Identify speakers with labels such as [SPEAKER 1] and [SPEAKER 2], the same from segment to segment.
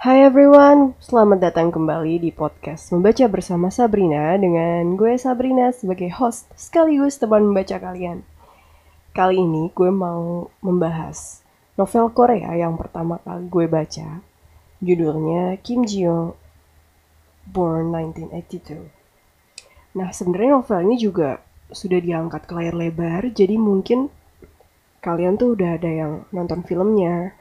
[SPEAKER 1] Hai everyone, selamat datang kembali di podcast Membaca Bersama Sabrina dengan gue Sabrina sebagai host sekaligus teman membaca kalian. Kali ini gue mau membahas novel Korea yang pertama kali gue baca. Judulnya Kim Ji Young Born 1982. Nah, sebenarnya novel ini juga sudah diangkat ke layar lebar, jadi mungkin kalian tuh udah ada yang nonton filmnya,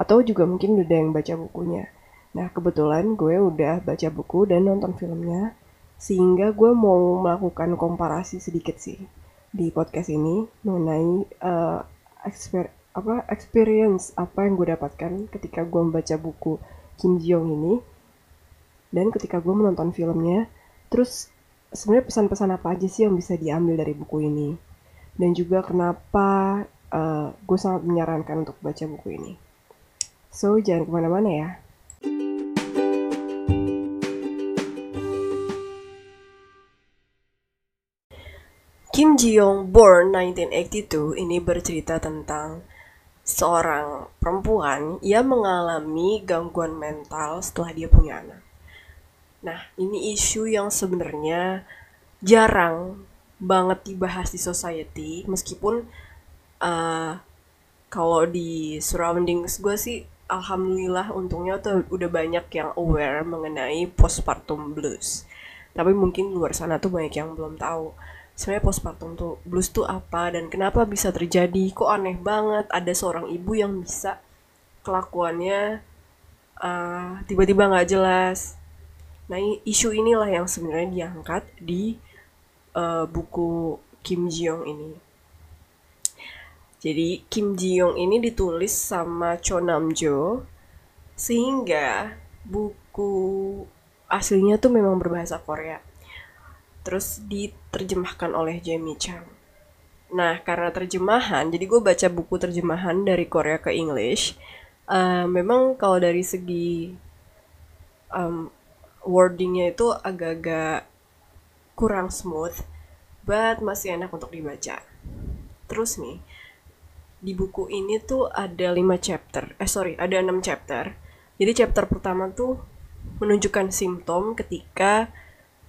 [SPEAKER 1] atau juga mungkin udah yang baca bukunya. Nah, kebetulan gue udah baca buku dan nonton filmnya, sehingga gue mau melakukan komparasi sedikit sih di podcast ini mengenai uh, exper apa experience apa yang gue dapatkan ketika gue membaca buku Kim Ji Young ini dan ketika gue menonton filmnya. Terus sebenarnya pesan-pesan apa aja sih yang bisa diambil dari buku ini? Dan juga kenapa uh, gue sangat menyarankan untuk baca buku ini So, jangan ke mana-mana ya. Kim Ji Young Born 1982 ini bercerita tentang seorang perempuan yang mengalami gangguan mental setelah dia punya anak. Nah, ini isu yang sebenarnya jarang banget dibahas di society, meskipun uh, kalau di surroundings gue sih alhamdulillah untungnya tuh udah banyak yang aware mengenai postpartum blues. Tapi mungkin luar sana tuh banyak yang belum tahu. Sebenarnya postpartum tuh blues tuh apa dan kenapa bisa terjadi? Kok aneh banget ada seorang ibu yang bisa kelakuannya uh, tiba-tiba nggak jelas. Nah isu inilah yang sebenarnya diangkat di uh, buku Kim Ji Young ini. Jadi Kim Ji Young ini ditulis sama Cho Nam Jo sehingga buku aslinya tuh memang berbahasa Korea. Terus diterjemahkan oleh Jamie Chang. Nah, karena terjemahan, jadi gue baca buku terjemahan dari Korea ke English. Uh, memang kalau dari segi um, wordingnya itu agak-agak kurang smooth, but masih enak untuk dibaca. Terus nih, di buku ini tuh ada 5 chapter. Eh sorry, ada 6 chapter. Jadi chapter pertama tuh menunjukkan simptom ketika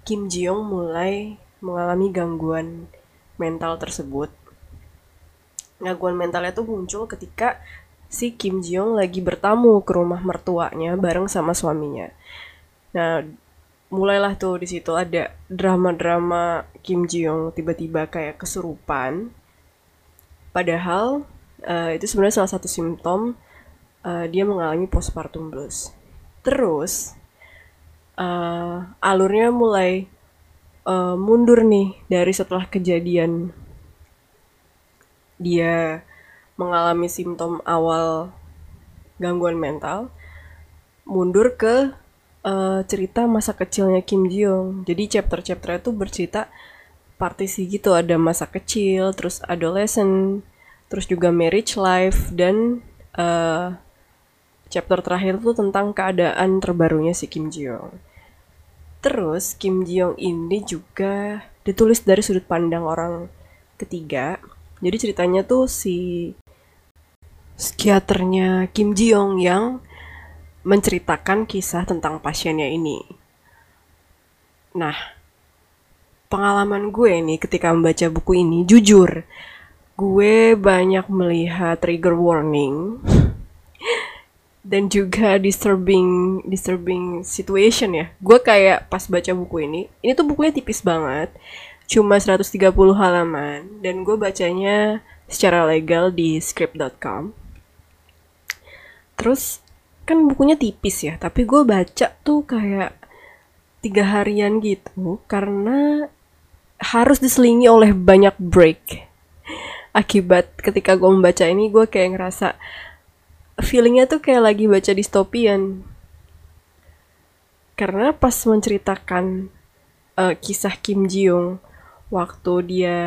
[SPEAKER 1] Kim Ji Young mulai mengalami gangguan mental tersebut. Gangguan mentalnya tuh muncul ketika si Kim Ji Young lagi bertamu ke rumah mertuanya bareng sama suaminya. Nah, mulailah tuh di situ ada drama-drama Kim Ji Young tiba-tiba kayak kesurupan. Padahal uh, itu sebenarnya salah satu simptom uh, dia mengalami postpartum blues. Terus uh, alurnya mulai uh, mundur nih dari setelah kejadian dia mengalami simptom awal gangguan mental mundur ke uh, cerita masa kecilnya Kim Ji Young. Jadi chapter-chapternya tuh bercerita partisi gitu ada masa kecil, terus adolescent, terus juga marriage life dan uh, chapter terakhir tuh tentang keadaan terbarunya si Kim Ji Young. Terus Kim Ji Young ini juga ditulis dari sudut pandang orang ketiga. Jadi ceritanya tuh si psikiaternya Kim Ji Young yang menceritakan kisah tentang pasiennya ini. Nah, pengalaman gue nih ketika membaca buku ini jujur gue banyak melihat trigger warning dan juga disturbing disturbing situation ya. Gue kayak pas baca buku ini, ini tuh bukunya tipis banget, cuma 130 halaman dan gue bacanya secara legal di script.com. Terus kan bukunya tipis ya, tapi gue baca tuh kayak tiga harian gitu karena harus diselingi oleh banyak break akibat ketika gue membaca ini gue kayak ngerasa feelingnya tuh kayak lagi baca distopian karena pas menceritakan uh, kisah Kim Ji Young waktu dia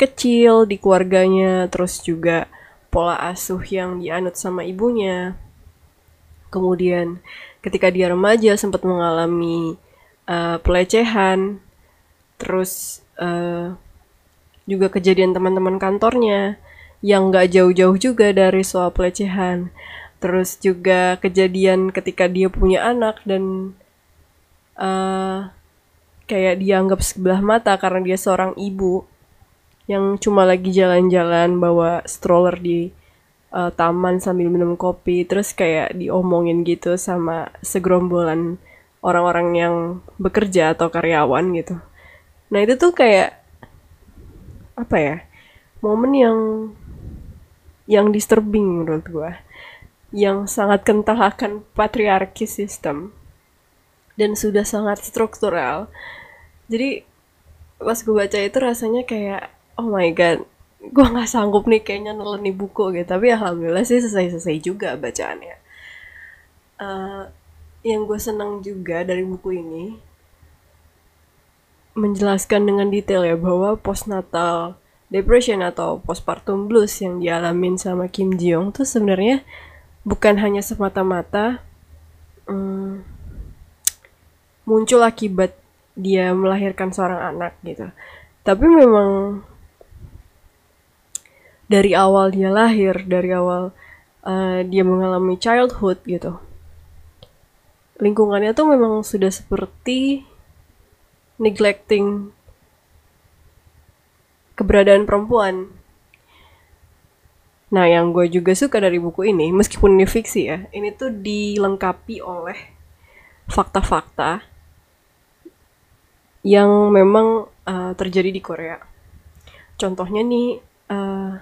[SPEAKER 1] kecil di keluarganya terus juga pola asuh yang dianut sama ibunya. Kemudian ketika dia remaja sempat mengalami uh, pelecehan. Terus uh, juga kejadian teman-teman kantornya yang nggak jauh-jauh juga dari soal pelecehan. terus juga kejadian ketika dia punya anak dan uh, kayak dianggap sebelah mata karena dia seorang ibu yang cuma lagi jalan-jalan bawa stroller di uh, taman sambil minum kopi terus kayak diomongin gitu sama segerombolan orang-orang yang bekerja atau karyawan gitu nah itu tuh kayak apa ya momen yang yang disturbing menurut gue yang sangat kental akan patriarki sistem. Dan sudah sangat struktural. Jadi pas gue baca itu rasanya kayak oh my god gue nggak sanggup nih kayaknya nelen nih buku gitu. Tapi alhamdulillah sih selesai-selesai juga bacaannya. Uh, yang gue senang juga dari buku ini menjelaskan dengan detail ya bahwa postnatal depression atau postpartum blues yang dialamin sama Kim Ji Young tuh sebenarnya bukan hanya semata-mata um, muncul akibat dia melahirkan seorang anak gitu. Tapi memang dari awal dia lahir, dari awal uh, dia mengalami childhood gitu. Lingkungannya tuh memang sudah seperti neglecting keberadaan perempuan. Nah, yang gue juga suka dari buku ini, meskipun ini fiksi ya, ini tuh dilengkapi oleh fakta-fakta yang memang uh, terjadi di Korea. Contohnya nih uh,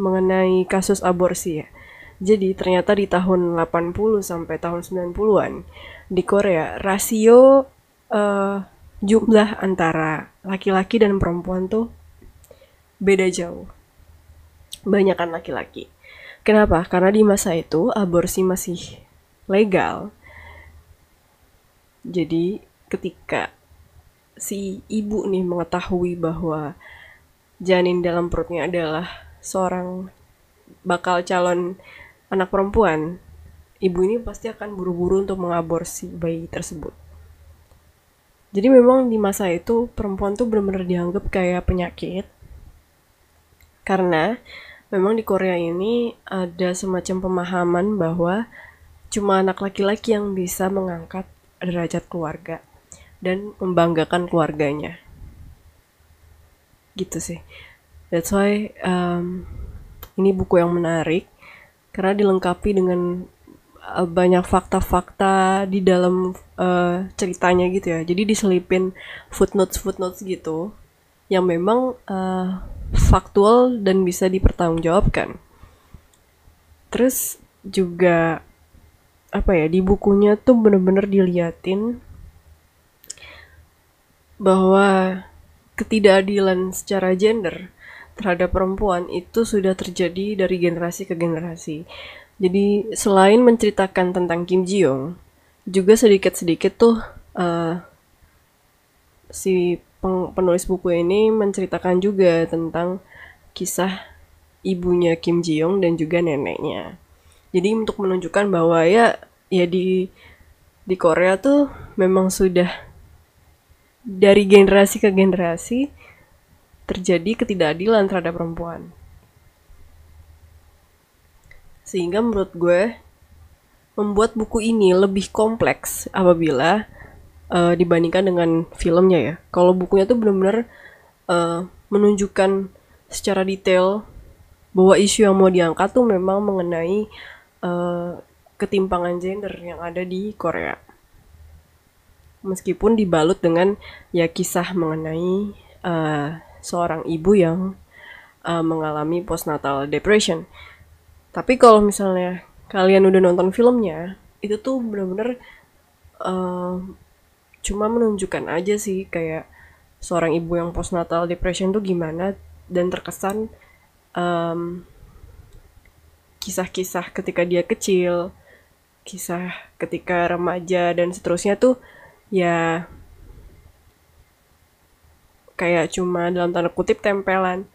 [SPEAKER 1] mengenai kasus aborsi ya. Jadi ternyata di tahun 80 sampai tahun 90-an di Korea rasio uh, jumlah antara laki-laki dan perempuan tuh beda jauh. Banyakan laki-laki. Kenapa? Karena di masa itu aborsi masih legal. Jadi ketika si ibu nih mengetahui bahwa janin dalam perutnya adalah seorang bakal calon anak perempuan, ibu ini pasti akan buru-buru untuk mengaborsi bayi tersebut. Jadi memang di masa itu perempuan tuh benar-benar dianggap kayak penyakit karena memang di Korea ini ada semacam pemahaman bahwa cuma anak laki-laki yang bisa mengangkat derajat keluarga dan membanggakan keluarganya. Gitu sih. That's why um, ini buku yang menarik karena dilengkapi dengan uh, banyak fakta-fakta di dalam uh, ceritanya gitu ya. Jadi diselipin footnotes footnotes gitu yang memang uh, faktual dan bisa dipertanggungjawabkan. Terus juga apa ya di bukunya tuh bener-bener diliatin bahwa ketidakadilan secara gender terhadap perempuan itu sudah terjadi dari generasi ke generasi. Jadi selain menceritakan tentang Kim Ji Young, juga sedikit-sedikit tuh uh, si penulis buku ini menceritakan juga tentang kisah ibunya Kim Ji Young dan juga neneknya. Jadi untuk menunjukkan bahwa ya ya di di Korea tuh memang sudah dari generasi ke generasi terjadi ketidakadilan terhadap perempuan. Sehingga menurut gue membuat buku ini lebih kompleks apabila uh, dibandingkan dengan filmnya ya. Kalau bukunya tuh benar-benar uh, menunjukkan secara detail bahwa isu yang mau diangkat tuh memang mengenai uh, ketimpangan gender yang ada di Korea. Meskipun dibalut dengan ya kisah mengenai uh, seorang ibu yang uh, mengalami postnatal depression. Tapi kalau misalnya kalian udah nonton filmnya, itu tuh bener-bener uh, cuma menunjukkan aja sih kayak seorang ibu yang postnatal depression tuh gimana dan terkesan um, kisah-kisah ketika dia kecil, kisah ketika remaja dan seterusnya tuh ya kayak cuma dalam tanda kutip tempelan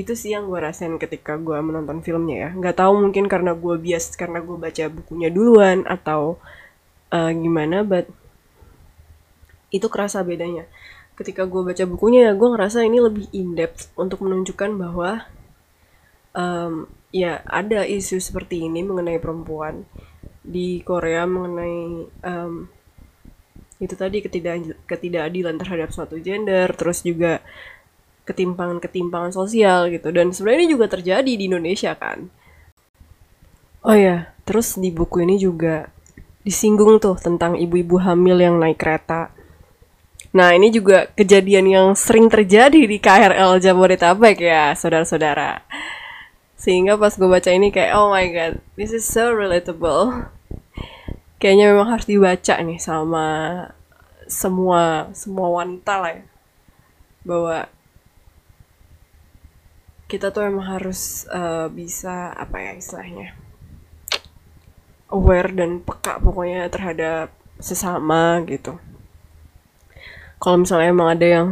[SPEAKER 1] itu sih yang gue rasain ketika gue menonton filmnya ya. Nggak tahu mungkin karena gue bias karena gue baca bukunya duluan atau uh, gimana but itu kerasa bedanya. Ketika gue baca bukunya ya gue ngerasa ini lebih in depth untuk menunjukkan bahwa um, ya ada isu seperti ini mengenai perempuan di Korea mengenai um, itu tadi ketidak ketidakadilan terhadap suatu gender terus juga ketimpangan-ketimpangan sosial gitu. Dan sebenarnya ini juga terjadi di Indonesia kan? Oh ya terus di buku ini juga disinggung tuh tentang ibu-ibu hamil yang naik kereta. Nah ini juga kejadian yang sering terjadi di KRL Jabodetabek ya saudara-saudara. Sehingga pas gue baca ini kayak oh my god this is so relatable. Kayaknya memang harus dibaca nih sama semua semua wanita lah ya. Bahwa kita tuh emang harus uh, bisa apa ya istilahnya aware dan peka pokoknya terhadap sesama gitu kalau misalnya emang ada yang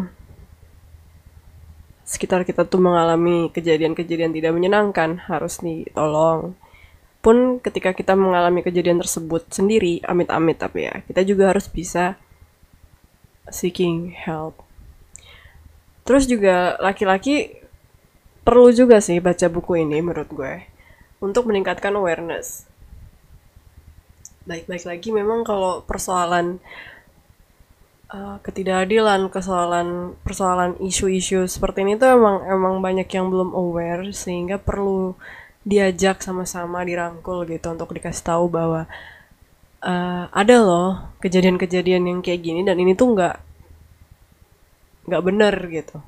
[SPEAKER 1] sekitar kita tuh mengalami kejadian-kejadian tidak menyenangkan harus ditolong pun ketika kita mengalami kejadian tersebut sendiri, amit-amit tapi ya, kita juga harus bisa seeking help. Terus juga laki-laki perlu juga sih baca buku ini menurut gue untuk meningkatkan awareness. Baik-baik lagi memang kalau persoalan uh, ketidakadilan, persoalan persoalan isu-isu seperti ini tuh emang emang banyak yang belum aware sehingga perlu diajak sama-sama dirangkul gitu untuk dikasih tahu bahwa uh, ada loh kejadian-kejadian yang kayak gini dan ini tuh nggak nggak bener gitu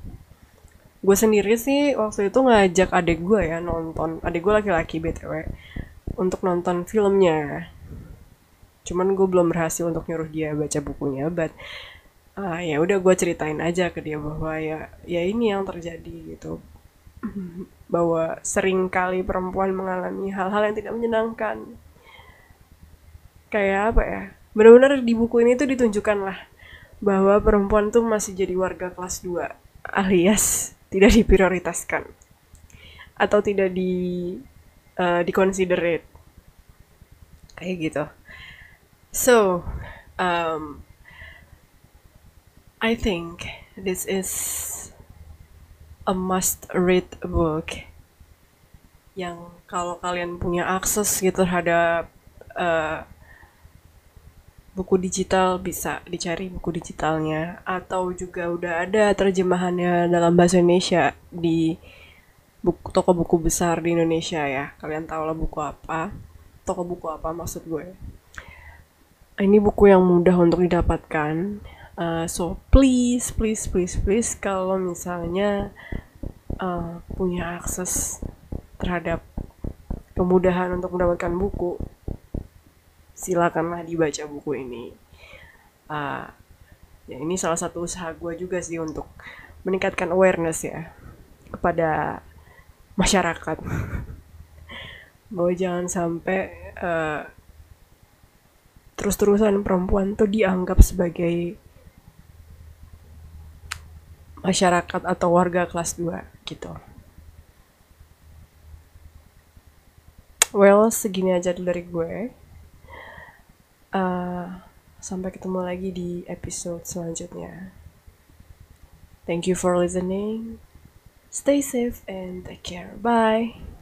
[SPEAKER 1] gue sendiri sih waktu itu ngajak adik gue ya nonton adik gue laki-laki btw untuk nonton filmnya cuman gue belum berhasil untuk nyuruh dia baca bukunya but uh, ya udah gue ceritain aja ke dia bahwa ya ya ini yang terjadi gitu bahwa sering kali perempuan mengalami hal-hal yang tidak menyenangkan. Kayak apa ya? Benar-benar di buku ini tuh ditunjukkan lah bahwa perempuan tuh masih jadi warga kelas 2 alias tidak diprioritaskan atau tidak di uh, diconsiderate kayak gitu. So, um, I think this is a must read book yang kalau kalian punya akses gitu terhadap uh, buku digital bisa dicari buku digitalnya atau juga udah ada terjemahannya dalam bahasa Indonesia di buku toko buku besar di Indonesia ya. Kalian tahu lah buku apa. Toko buku apa maksud gue? Ini buku yang mudah untuk didapatkan. Uh, so please, please, please, please kalau misalnya uh, punya akses terhadap kemudahan untuk mendapatkan buku, silakanlah dibaca buku ini. Uh, ya ini salah satu usaha gue juga sih untuk meningkatkan awareness ya kepada masyarakat bahwa jangan sampai uh, terus-terusan perempuan tuh dianggap sebagai masyarakat atau warga kelas 2 gitu. Well, segini aja dari gue. Uh, sampai ketemu lagi di episode selanjutnya. Thank you for listening. Stay safe and take care. Bye.